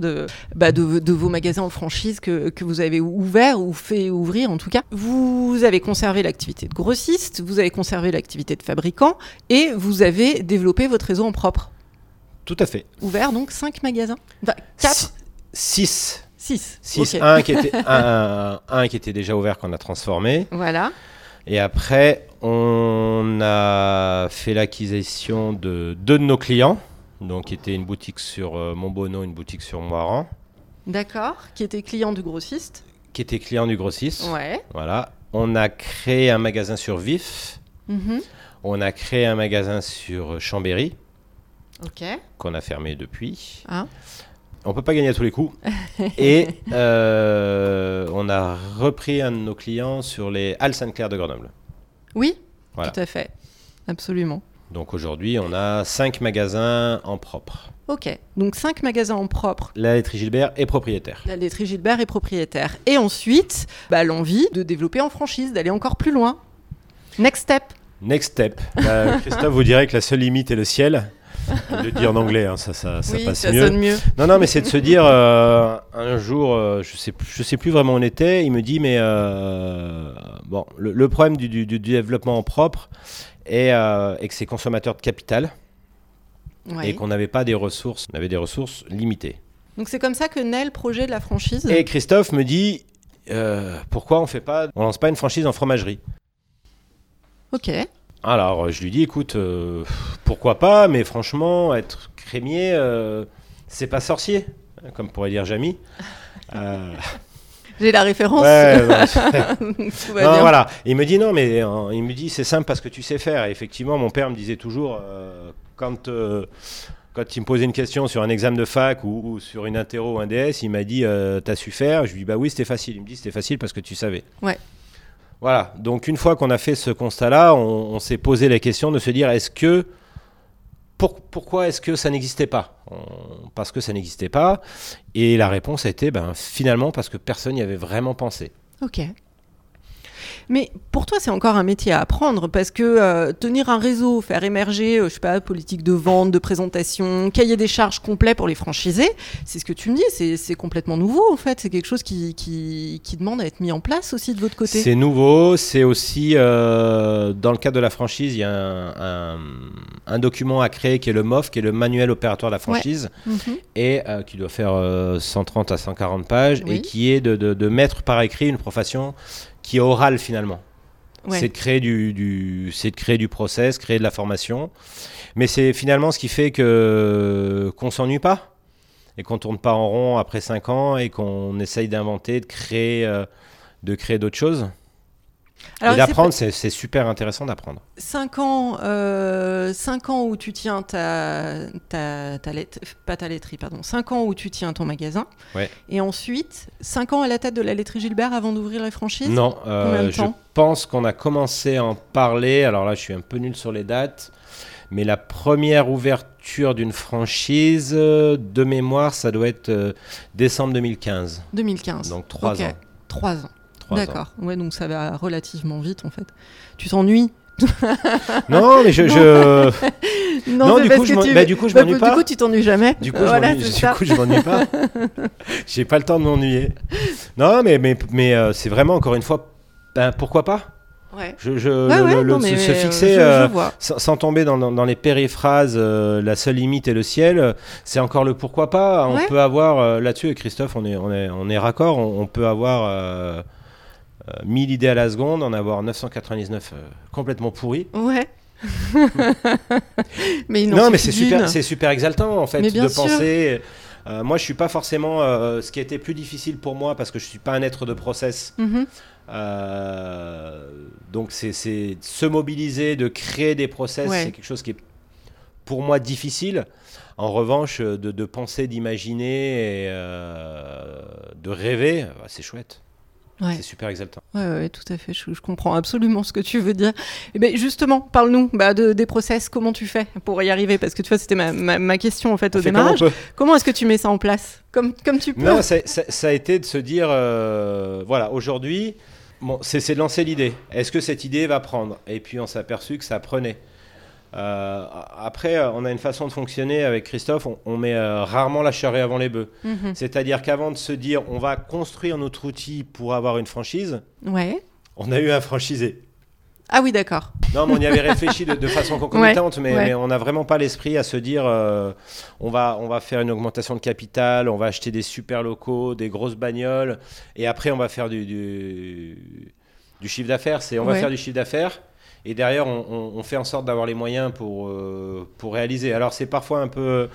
bah, de, de, vos magasins en franchise que, que, vous avez ouverts ou fait ouvrir en tout cas. Vous avez conservé l'activité de grossiste, vous avez conservé l'activité de fabricant et vous avez développé votre réseau en propre. Tout à fait. Ouvert donc 5 magasins 4 6. 6. 6. Un, qui était, [LAUGHS] un, un, qui était déjà ouvert qu'on a transformé. Voilà. Et après, on a fait l'acquisition de deux de nos clients. Donc, qui était une boutique sur euh, Montbonneau, une boutique sur Moiran. D'accord. Qui était client du grossiste. Qui était client du grossiste. Ouais. Voilà. On a créé un magasin sur Vif. Mm On a créé un magasin sur Chambéry qu'on a fermé depuis. Ah. On peut pas gagner à tous les coups. [LAUGHS] et euh, on a repris un de nos clients sur les Halles Sainte-Claire de Grenoble. Oui, tout à fait. Absolument. Donc aujourd'hui, on a cinq magasins en propre. Ok, donc cinq magasins en propre. La laiterie Gilbert est propriétaire. La laiterie Gilbert est propriétaire. Et ensuite, bah, l'envie de développer en franchise, d'aller encore plus loin. Next step. Next step. Bah, Christophe vous dirait que la seule limite est le ciel le dire en anglais, hein, ça, ça, ça passe ça mieux. Sonne mieux. Non, non, mais c'est de se dire, euh, un jour, euh, je sais, je sais plus vraiment où on était, il me dit, mais euh, bon, le, problème du, du, développement propre est, est que c'est consommateur de capital et qu'on n'avait pas des ressources, on avait des ressources limitées. Donc c'est comme ça que naît le projet de la franchise? Et Christophe me dit, pourquoi on fait pas, on lance pas une franchise en fromagerie? Ok. Alors, je lui dis, écoute, euh, pourquoi pas, mais franchement, être crémier, euh, c'est pas sorcier, comme pourrait dire Jamy. [LAUGHS] Euh, J'ai la référence. [LAUGHS] non, voilà. Il me dit non, mais il me dit c'est simple parce que tu sais faire. effectivement, mon père me disait toujours quand quand il me posait une question sur un examen de fac ou, sur une interro ou un DS, il m'a dit t'as su faire? Je lui dis bah oui c'était facile. Il me dit c'était facile parce que tu savais. Ouais. Voilà, donc une fois qu'on a fait ce constat-là, on, s'est posé la question de se dire est-ce que. pourquoi est-ce que ça n'existait pas? Parce que ça n'existait pas. Et la réponse a été ben, finalement parce que personne n'y avait vraiment pensé. Ok. Mais pour toi, c'est encore un métier à apprendre parce que euh, tenir un réseau, faire émerger, euh, je sais pas, politique de vente, de présentation, cahier des charges complet pour les franchisés, c'est ce que tu me dis, c'est complètement nouveau en fait. C'est quelque chose qui, qui, demande à être mis en place aussi de votre côté. C'est nouveau, c'est aussi euh, dans le cadre de la franchise, il y a un, un, document à créer qui est le MOF, qui est le manuel opératoire de la franchise, mhm. et qui doit faire 130 à 140 pages, et qui est de, de, de mettre par écrit une profession qui est oral finalement. C'est de créer du, c'est de créer du process, créer de la formation. Mais c'est finalement ce qui fait que qu'on s'ennuie pas et qu'on tourne pas en rond après 5 ans et qu'on essaye d'inventer, de créer, euh, de créer d'autres choses et d'apprendre, c'est super intéressant d'apprendre. 5 ans, euh, cinq ans où tu tiens ta, ta, ta pas ta laiterie, pardon, 5 ans où tu tiens ton magasin. Ouais. Et ensuite, 5 ans à la tête de la laiterie Gilbert avant d'ouvrir la franchise Non, euh, je pense qu'on a commencé à en parler. Alors là, je suis un peu nul sur les dates. Mais la première ouverture d'une franchise, de mémoire, ça doit être euh, décembre 2015. 2015. Donc 3 ans. 3 ans. D'accord. Ouais, donc ça va relativement vite en fait. Tu t'ennuies [LAUGHS] non, mais je. je... non, du, parce coup, je que tu- bah, du coup, je bah, m'ennuie Du pas. coup, tu t'ennuies jamais. Du coup, Voilà, je m'ennuie- du pas. [LAUGHS] J'ai pas le temps de m'ennuyer. Non, mais, mais, mais euh, c'est vraiment, encore une fois, ben, pourquoi pas? Ouais. je, je- Ouais, le- ouais, le- le- non, se, fixer, euh, sans, sans tomber dans, dans- dans les périphrases, euh, la seule limite est le ciel, c'est encore le pourquoi pas. On peut avoir, euh, là-dessus, Christophe, on est, on est, on est raccord, on, on peut avoir 1000 idées à la seconde, en avoir 999 euh, complètement pourries. Ouais. [LAUGHS] mais Non, mais c'est super, c'est super exaltant en fait de sûr. penser. euh, moi, je suis pas forcément. euh, ce qui a été plus difficile pour moi parce que je suis pas un être de process. Mhm. euh, donc, c'est c'est se mobiliser, de créer des process, Ouais. c'est quelque chose qui est pour moi difficile. En revanche, de, de penser, d'imaginer et euh, de rêver, bah, c'est chouette. Ouais. C'est super exaltant. Ouais, ouais, tout à fait. Je, je comprends absolument ce que tu veux dire. Eh ben, justement, parle-nous bah, de, des process. Comment tu fais pour y arriver? Parce que tu vois, c'était ma, ma, ma question en fait au On on démarrage. Comment est-ce que tu mets ça en place? Comme, comme tu peux Non, ça, ça- ça a été de se dire, euh, voilà, aujourd'hui, bon, c'est c'est de lancer l'idée. Est-ce que cette idée va prendre? Et puis on s'est aperçu que ça prenait. Euh, après, euh, on a une façon de fonctionner avec Christophe, on, on met euh, rarement la charrue avant les bœufs. Mhm. C'est-à-dire qu'avant de se dire, on va construire notre outil pour avoir une franchise, Ouais. on a eu un franchisé. Ah oui, d'accord. Non, mais on y avait réfléchi de, de façon [LAUGHS] concomitante, mais, ouais. mais on n'a vraiment pas l'esprit à se dire euh, on, va, on va faire une augmentation de capital, on va acheter des super locaux, des grosses bagnoles, et après on va faire du, du, du chiffre d'affaires. C'est on va faire du chiffre d'affaires, et derrière on, on- on fait en sorte d'avoir les moyens pour, euh, pour réaliser. Alors c'est parfois un peu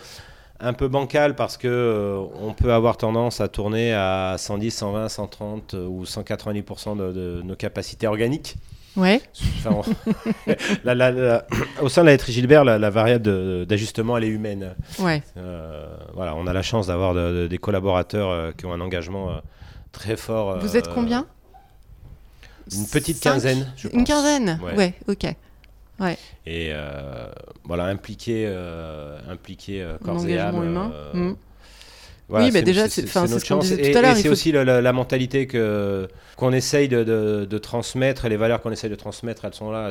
un peu bancal parce que euh, on peut avoir tendance à tourner à 110, 120, 130 euh, ou 190% de, de nos capacités organiques. Ouais. Enfin, on- [LAUGHS] la- la- la- au sein de la laiterie Gilbert, la, variable d'ajustement, elle est humaine. Ouais. Euh, voilà, on a la chance d'avoir de- de- des collaborateurs euh, qui ont un engagement très fort. Vous êtes combien? Une petite Cinq quinzaine, je Une quinzaine? Ouais. Ouais, ok. Et euh, voilà, impliqué, euh, impliqué euh, corps et âme. humain. euh, Mm. voilà, Oui, bah c'est- déjà, c'est- ce qu'on disait Et, tout à l'heure, et il c'est faut- aussi la, la mentalité que qu'on essaye de, de- de transmettre, et les valeurs qu'on essaye de transmettre, elles sont là.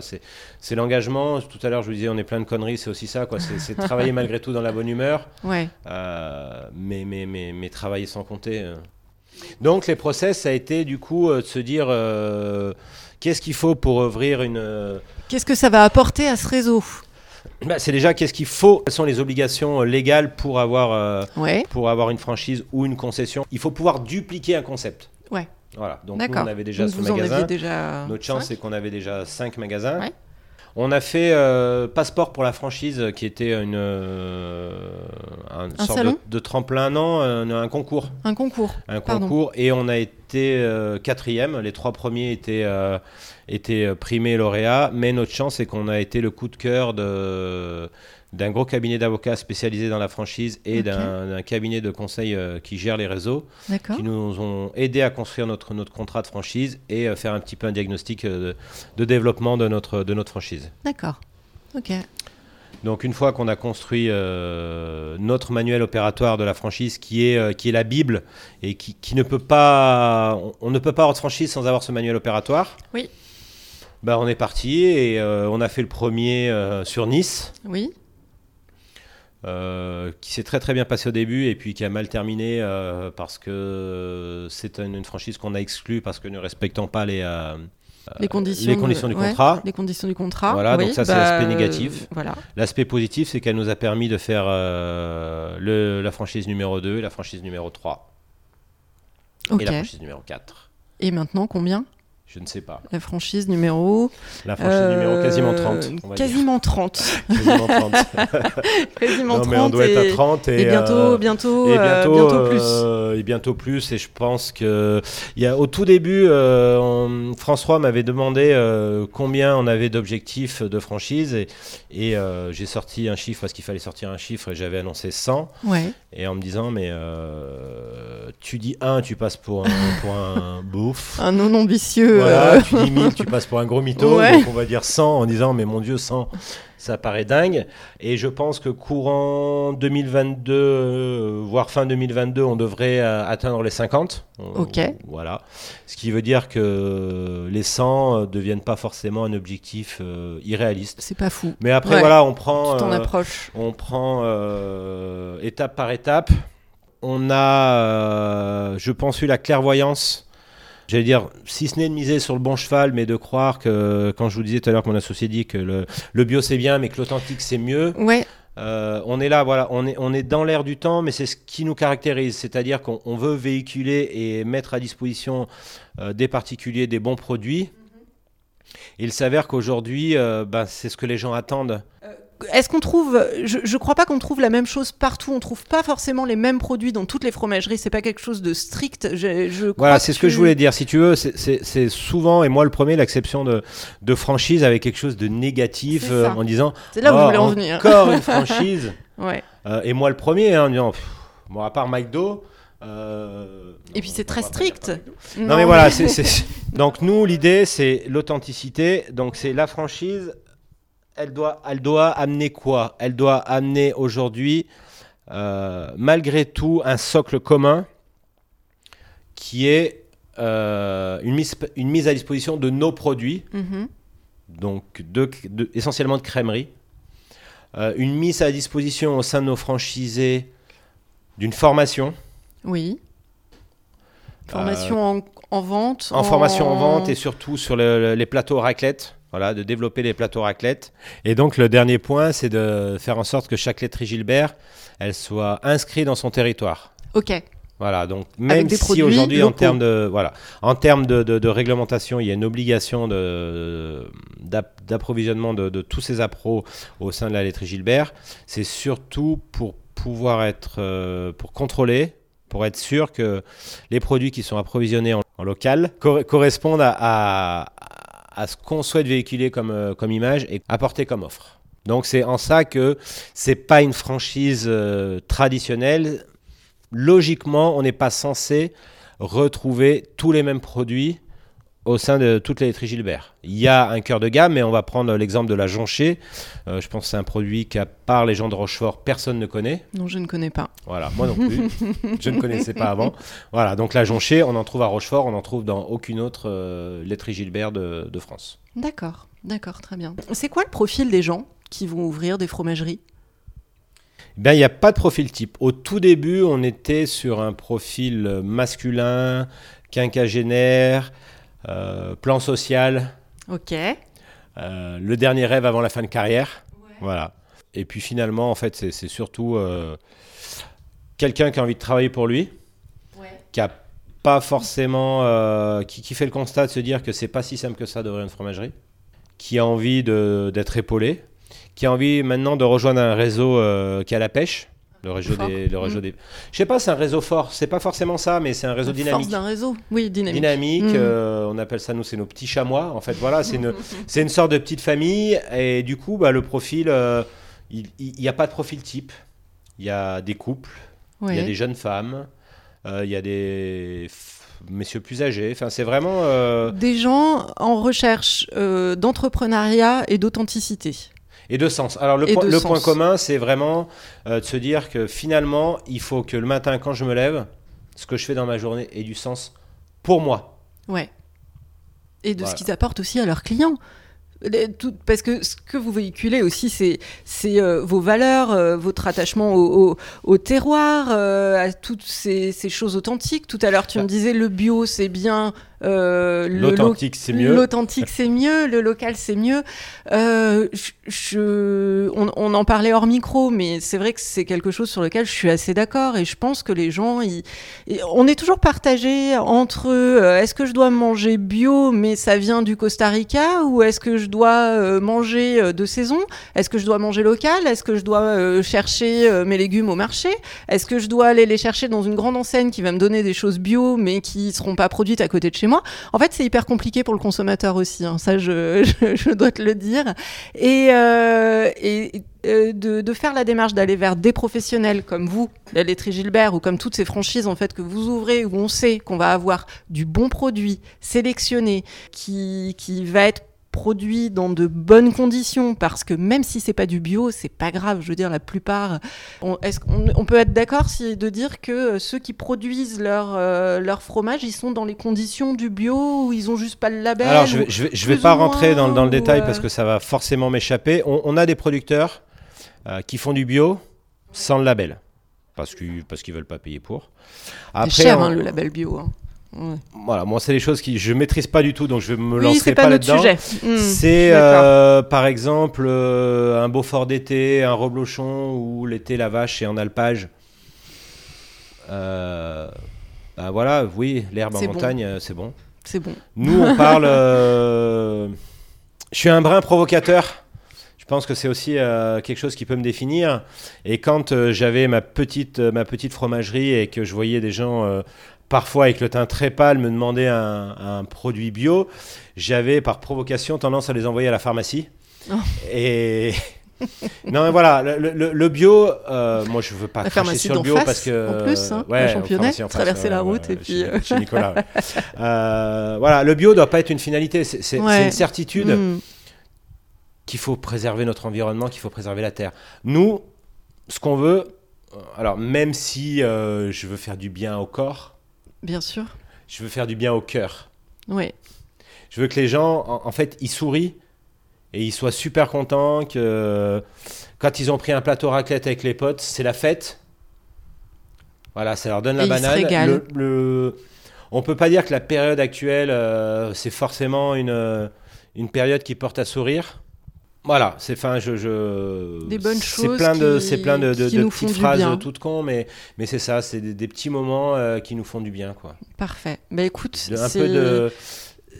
C'est l'engagement. Tout à l'heure, je vous disais, on est plein de conneries, c'est aussi ça. quoi. C'est travailler malgré tout dans la bonne humeur. Ouais. Euh, mais, mais, mais, mais travailler sans compter. Donc les process, ça a été du coup euh, de se dire euh, qu'est-ce qu'il faut pour ouvrir une... euh, Qu'est-ce que ça va apporter à ce réseau? Bah, c'est déjà qu'est-ce qu'il faut, quelles sont les obligations légales pour avoir, euh, Ouais. pour avoir une franchise ou une concession? Il faut pouvoir dupliquer un concept. Ouais. Voilà, donc nous on avait déjà Donc ce magasin. déjà. Notre chance, cinq c'est qu'on avait déjà 5 magasins. Ouais. On a fait euh, passeport pour la franchise, qui était une, euh, un Un sorte de, de tremplin, non, un, un concours. Un concours. Un Pardon. concours et on a été euh, quatrième. Les trois premiers étaient, euh, étaient euh, primés lauréats, mais notre chance, c'est qu'on a été le coup de cœur de d'un gros cabinet d'avocats spécialisé dans la franchise et d'un cabinet de conseil euh, qui gère les réseaux qui nous ont aidé à construire notre, notre contrat de franchise et euh, faire un petit peu un diagnostic euh, de, de développement de notre, de notre franchise. D'accord. Ok. Donc une fois qu'on a construit euh, notre manuel opératoire de la franchise qui est, euh, qui est la Bible et qui, qui ne peut pas... On, ne peut pas avoir de franchise sans avoir ce manuel opératoire. Oui. Bah, on est parti et euh, on a fait le premier sur Nice. Oui. qui s'est très très bien passé au début et puis qui a mal terminé parce que c'est une, une franchise qu'on a exclue parce que ne respectant pas les, Les conditions. les conditions du ouais, contrat. Les conditions du contrat. Voilà, oui, donc ça, c'est bah, l'aspect euh, négatif. voilà. L'aspect positif, c'est qu'elle nous a permis de faire euh, le, la franchise numéro 2, la franchise numéro 3 Ok. et la franchise numéro 4. Et maintenant, combien? Je ne sais pas. La franchise numéro. La franchise euh, numéro quasiment 30. on va dire. Quasiment 30. Quasiment 30. [LAUGHS] quasiment non, 30. mais on doit et, être à 30. Et, et bientôt, euh, bientôt, et euh, bientôt, bientôt plus. et bientôt plus. Et je pense que il y a, au tout début, on- François m'avait demandé combien on avait d'objectifs de franchise. Et, j'ai sorti un chiffre parce qu'il fallait sortir un chiffre et j'avais annoncé 100. Ouais. Et en me disant, mais euh, tu dis 1, tu passes pour un, [LAUGHS] pour un beauf. Un non ambitieux. Voilà, euh, tu dis 1000, tu passes pour un gros mytho. Ouais. Donc on va dire 100 en disant, mais mon Dieu, 100. Ça paraît dingue. Et je pense que courant 2022, euh, voire fin 2022, on devrait euh, atteindre les 50. Ok. Voilà. Ce qui veut dire que les 100 ne deviennent pas forcément un objectif irréaliste. C'est pas fou. Mais après, voilà, on prend. Ton approche. On prend étape par étape. On a, je pense, eu la clairvoyance j'allais dire, si ce n'est de miser sur le bon cheval, mais de croire que, quand je vous disais tout à l'heure que mon associé dit que le, bio c'est bien, mais que l'authentique c'est mieux. Ouais. Euh, on est là, voilà, on est, on est dans l'air du temps, mais c'est ce qui nous caractérise, c'est-à-dire qu'on veut véhiculer et mettre à disposition euh, des particuliers des bons produits. Il s'avère qu'aujourd'hui, euh, ben, c'est ce que les gens attendent est-ce qu'on trouve, je, ne crois pas qu'on trouve la même chose partout. On trouve pas forcément les mêmes produits dans toutes les fromageries. C'est pas quelque chose de strict. Je, voilà, c'est ce que je voulais dire. Si tu veux, c'est souvent et moi le premier l'exception de, de franchise avec quelque chose de négatif euh, en disant. C'est là où oh, en venir. Encore une [LAUGHS] franchise. ouais. Euh, et moi le premier hein, en disant, bon à part McDo. Euh, et puis c'est très strict. Non, mais voilà, [LAUGHS] donc nous l'idée c'est l'authenticité, donc c'est la franchise elle doit, elle doit amener quoi? Elle doit amener aujourd'hui, euh, malgré tout, un socle commun qui est euh, une, mise, une, mise, à disposition de nos produits, mm-hmm. donc de, essentiellement de crèmerie, euh, une mise à disposition au sein de nos franchisés d'une formation. Oui. Formation en, vente. En, formation en vente et surtout sur les plateaux raclette. Voilà, de développer les plateaux raclette. Et donc le dernier point, c'est de faire en sorte que chaque laiterie Gilbert, elle soit inscrite dans son territoire. Ok. Voilà, donc même si aujourd'hui en termes de voilà, en termes de, de, réglementation, il y a une obligation d'approvisionnement de, de, tous ces appros au sein de la laiterie Gilbert, c'est surtout pour pouvoir être euh, pour contrôler, pour être sûr que les produits qui sont approvisionnés en, local correspondent à, à ce qu'on souhaite véhiculer comme, euh, comme image et apporter comme offre. Donc c'est en ça que c'est pas une franchise euh, traditionnelle. Logiquement, on n'est pas censé retrouver tous les mêmes produits au sein de toutes les laiteries Gilbert. Il y a un cœur de gamme, mais on va prendre l'exemple de la jonchée. Euh, je pense que c'est un produit qu'à part les gens de Rochefort, personne ne connaît. Non, je ne connais pas. Voilà, moi non plus. [LAUGHS] je ne connaissais pas avant. Voilà, donc la jonchée, on en trouve à Rochefort, on n'en trouve dans aucune autre euh, laiterie Gilbert de, de France. D'accord, d'accord, très bien. C'est quoi le profil des gens qui vont ouvrir des fromageries? Ben, il n'y a pas de profil type. Au tout début, on était sur un profil masculin, quinquagénaire, plan social. Ok. Euh, le dernier rêve avant la fin de carrière. Voilà. Et puis finalement, en fait, c'est surtout euh, quelqu'un qui a envie de travailler pour lui, qui a pas forcément, qui, qui, fait le constat de se dire que c'est pas si simple que ça d'ouvrir une fromagerie, qui a envie d'être épaulé, qui a envie maintenant de rejoindre un réseau qui a la pêche, le réseau des, le réseau mm. des... Je sais pas, c'est un réseau fort. C'est pas forcément ça, mais c'est un réseau dynamique. Force d'un réseau, oui, dynamique. Dynamique. Mm. Euh, on appelle ça nous, c'est nos petits chamois. En fait, voilà, c'est une, [LAUGHS] c'est une sorte de petite famille. Et du coup, bah, le profil, euh, il n'y a pas de profil type. Il y a des couples, il y a des jeunes femmes, euh, il y a des messieurs plus âgés. Enfin, c'est vraiment des gens en recherche d'entrepreneuriat et d'authenticité et de sens. Alors le, point commun, c'est vraiment euh, de se dire que finalement, il faut que le matin, quand je me lève, ce que je fais dans ma journée ait du sens pour moi. Ouais. Et de ce qu'ils apportent aussi à leurs clients. Tout, parce que ce que vous véhiculez aussi, c'est euh, vos valeurs, euh, votre attachement au, au, terroir, à toutes ces, ces, choses authentiques. Tout à l'heure, tu me disais le bio, c'est bien, L'authentique, c'est mieux. L'authentique, c'est mieux. Le local, c'est mieux. Euh, je, on, en parlait hors micro, mais c'est vrai que c'est quelque chose sur lequel je suis assez d'accord. Et je pense que les gens, on est toujours partagé entre euh, est-ce que je dois manger bio, mais ça vient du Costa Rica, ou est-ce que je dois manger de saison? Est-ce que je dois manger local? Est-ce que je dois chercher mes légumes au marché? Est-ce que je dois aller les chercher dans une grande enseigne qui va me donner des choses bio, mais qui seront pas produites à côté de chez En fait, c'est hyper compliqué pour le consommateur aussi, hein. ça je, [LAUGHS] dois te le dire. Et, euh, euh, de, faire la démarche d'aller vers des professionnels comme vous, la laiterie Gilbert, ou comme toutes ces franchises en fait que vous ouvrez, où on sait qu'on va avoir du bon produit sélectionné, qui, qui va être produit dans de bonnes conditions, parce que même si c'est pas du bio, c'est pas grave. Je veux dire, la plupart. On, est-ce qu'on on peut être d'accord si, de dire que euh, ceux qui produisent leur, euh, leur fromage, ils sont dans les conditions du bio ou ils ont juste pas le label Alors, je vais, je vais, je vais plus pas rentrer dans, dans le détail euh, parce que ça va forcément m'échapper. On, on a des producteurs euh, qui font du bio sans le label. Parce qu'ils parce qu'ils veulent pas payer pour. C'est cher, on- hein, le label bio. hein. Ouais. Voilà, moi, c'est des choses que je maîtrise pas du tout, donc je me lancerai pas, pas, là-dedans. Hmm, C'est euh, par exemple euh, un Beaufort d'été, un Reblochon où l'été la vache est en alpage. Euh, bah voilà, oui, l'herbe en bon. montagne, euh, c'est bon. C'est bon. Nous, on [LAUGHS] parle. euh, Je suis un brin provocateur. Je pense que c'est aussi euh, quelque chose qui peut me définir. Et quand euh, j'avais ma petite, euh, ma petite fromagerie et que je voyais des gens, parfois avec le teint très pâle, me demander un, un produit bio, j'avais par provocation tendance à les envoyer à la pharmacie. Oh. Et. [LAUGHS] non, mais voilà, le, le- le bio, euh, moi je veux pas La cracher pharmacie sur le bio face, parce que. en plus, hein, ouais, en face, traverser la route et puis, chez- euh, Chez Nicolas. [LAUGHS] Euh, voilà, le bio doit pas être une finalité, c'est Ouais. une certitude Hmm. qu'il faut préserver notre environnement, qu'il faut préserver la terre. Nous, ce qu'on veut, euh, alors même si euh, je veux faire du bien au corps, Bien sûr. je veux faire du bien au cœur. Oui. Je veux que les gens, en, en fait, ils sourient et ils soient super contents que quand ils ont pris un plateau raclette avec les potes, c'est la fête. Voilà, ça leur donne la Et ils se banane. Le, le- On peut pas dire que la période actuelle, euh, c'est forcément une, une période qui porte à sourire. Voilà, c'est fin, je, je... Des bonnes c'est plein de, c'est plein de, de- petites phrases toutes cons, mais, mais c'est ça, c'est des, des petits moments euh, qui nous font du bien, quoi. Parfait. Bah écoute, De- un c'est- peu de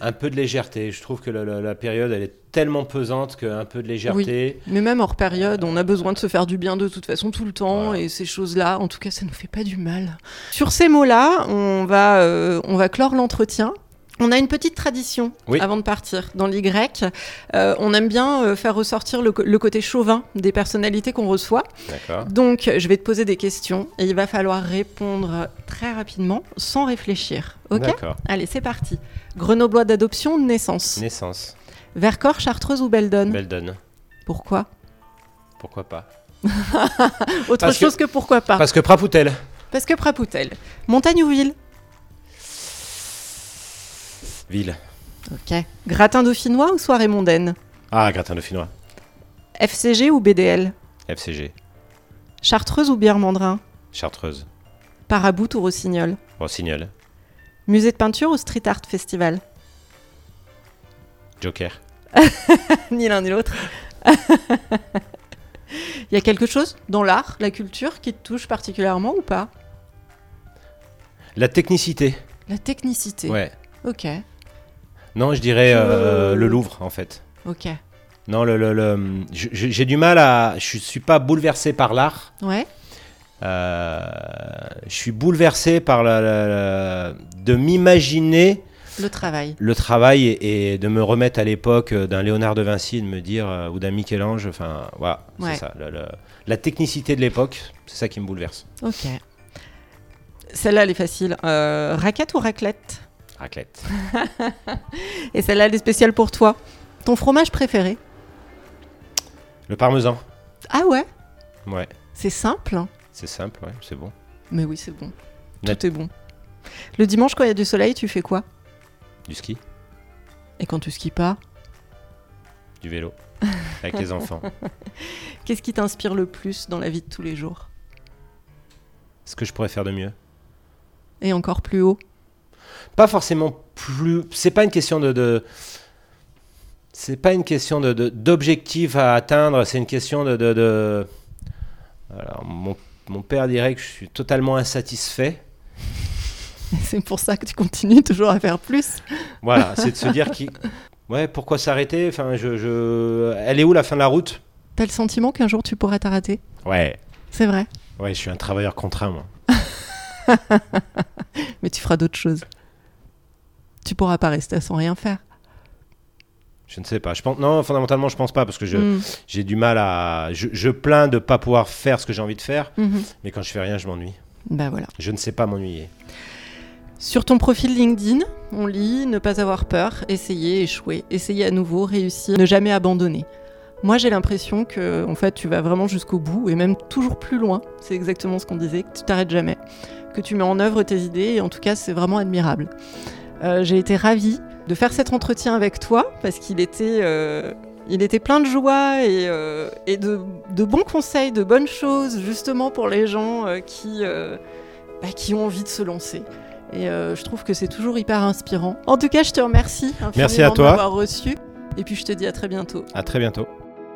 un peu de légèreté. Je trouve que la, la- la période, elle est tellement pesante qu'un peu de légèreté. Mais même hors période, on a besoin de se faire du bien de toute façon tout le temps Voilà. et ces choses-là, en tout cas, ça nous fait pas du mal. Sur ces mots-là, on va, euh, on va clore l'entretien. On a une petite tradition Oui. avant de partir. Dans l'Y, Euh, on aime bien euh, faire ressortir le, côté chauvin des personnalités qu'on reçoit. Donc, je vais te poser des questions et il va falloir répondre très rapidement, sans réfléchir. Ok? Allez, c'est parti. Grenoblois d'adoption, naissance. Naissance. Vercors, Chartreuse ou Beldon? Beldon. Pourquoi? Pourquoi pas? [LAUGHS] Autre Parce que- chose que... pourquoi pas. Parce que Prapoutel. Parce que Prapoutel. Montagne ou ville? Ville. Ok. Gratin dauphinois ou soirée mondaine? Ah, gratin dauphinois. FCG ou BDL FCG. Chartreuse ou bière mandrin? Chartreuse. Parabout ou rossignol? Rossignol. Musée de peinture ou street art festival? Joker. [LAUGHS] Ni l'un ni l'autre. Il [LAUGHS] y a quelque chose dans l'art, la culture, qui te touche particulièrement ou pas? La technicité. La technicité. Ouais. Ok, Non, je dirais euh, Euh. le Louvre, en fait. ok. Non, le, le- j'ai du mal à. Je suis pas bouleversé par l'art. Ouais, Euh, je suis bouleversé par la, la- la- de m'imaginer le travail. le travail et, et de me remettre à l'époque d'un Léonard de Vinci et de me dire euh, ou d'un Michel-Ange. Enfin, voilà, Ouais. c'est ça. le- le- la technicité de l'époque, c'est ça qui me bouleverse. Ok. Celle-là, elle est facile. Euh, raquette ou raclette? Raclette. [LAUGHS] Et celle-là, elle est spéciale pour toi. Ton fromage préféré Le parmesan. Ah ouais? Ouais, C'est simple, hein? C'est simple, ouais, c'est bon. mais oui, c'est bon. Net. Tout est bon. Le dimanche, quand il y a du soleil, tu fais quoi? Du ski, Et quand tu skis pas? Du vélo, avec les enfants. [LAUGHS] Qu'est-ce qui t'inspire le plus dans la vie de tous les jours? Ce que je pourrais faire de mieux. Et encore plus haut? Pas forcément plus. C'est pas une question de. de- C'est pas une question de, d'objectif à atteindre, c'est une question de. de- de- Alors, mon, mon père dirait que je suis totalement insatisfait. [LAUGHS] C'est pour ça que tu continues toujours à faire plus. Voilà, c'est de se dire [LAUGHS] qui. Ouais, pourquoi s'arrêter? Enfin, je, je. Elle est où la fin de la route? T'as le sentiment qu'un jour tu pourrais t'arrêter? Ouais. C'est vrai. Ouais, je suis un travailleur contraint, moi. [LAUGHS] Mais tu feras d'autres choses. Tu pourras pas rester sans rien faire. Je ne sais pas. Je pense, non, fondamentalement, je pense pas parce que je, Mm. j'ai du mal à. Je, je plains de pas pouvoir faire ce que j'ai envie de faire, Mhm. mais quand je fais rien, je m'ennuie. Bah voilà. Je ne sais pas m'ennuyer. Sur ton profil LinkedIn, on lit ne pas avoir peur, essayer, échouer, essayer à nouveau, réussir, ne jamais abandonner. Moi, j'ai l'impression que en fait, tu vas vraiment jusqu'au bout et même toujours plus loin. C'est exactement ce qu'on disait, que tu t'arrêtes jamais, que tu mets en œuvre tes idées et en tout cas, c'est vraiment admirable. Euh, j'ai été ravie de faire cet entretien avec toi parce qu'il était, euh, il était plein de joie et, euh, et de, de, bons conseils, de bonnes choses justement pour les gens qui, bah, qui ont envie de se lancer. Et je trouve que c'est toujours hyper inspirant. En tout cas, je te remercie Merci à toi. de m'avoir reçu. Et puis je te dis à très bientôt. À très bientôt.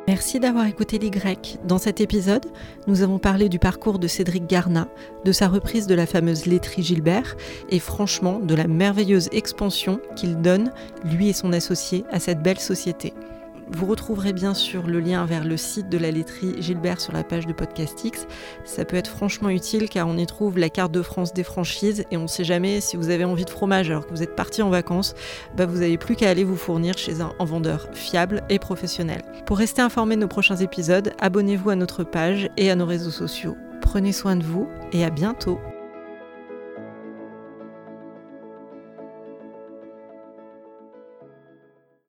Merci d'avoir écouté les Grecs. Dans cet épisode, nous avons parlé du parcours de Cédric Garna, de sa reprise de la fameuse laiterie Gilbert et franchement de la merveilleuse expansion qu'il donne, lui et son associé, à cette belle société. Vous retrouverez bien sûr le lien vers le site de la laiterie Gilbert sur la page de Podcastix. Ça peut être franchement utile car on y trouve la carte de France des franchises et on ne sait jamais si vous avez envie de fromage alors que vous êtes parti en vacances, bah vous n'avez plus qu'à aller vous fournir chez un vendeur fiable et professionnel. Pour rester informé de nos prochains épisodes, abonnez-vous à notre page et à nos réseaux sociaux. Prenez soin de vous et à bientôt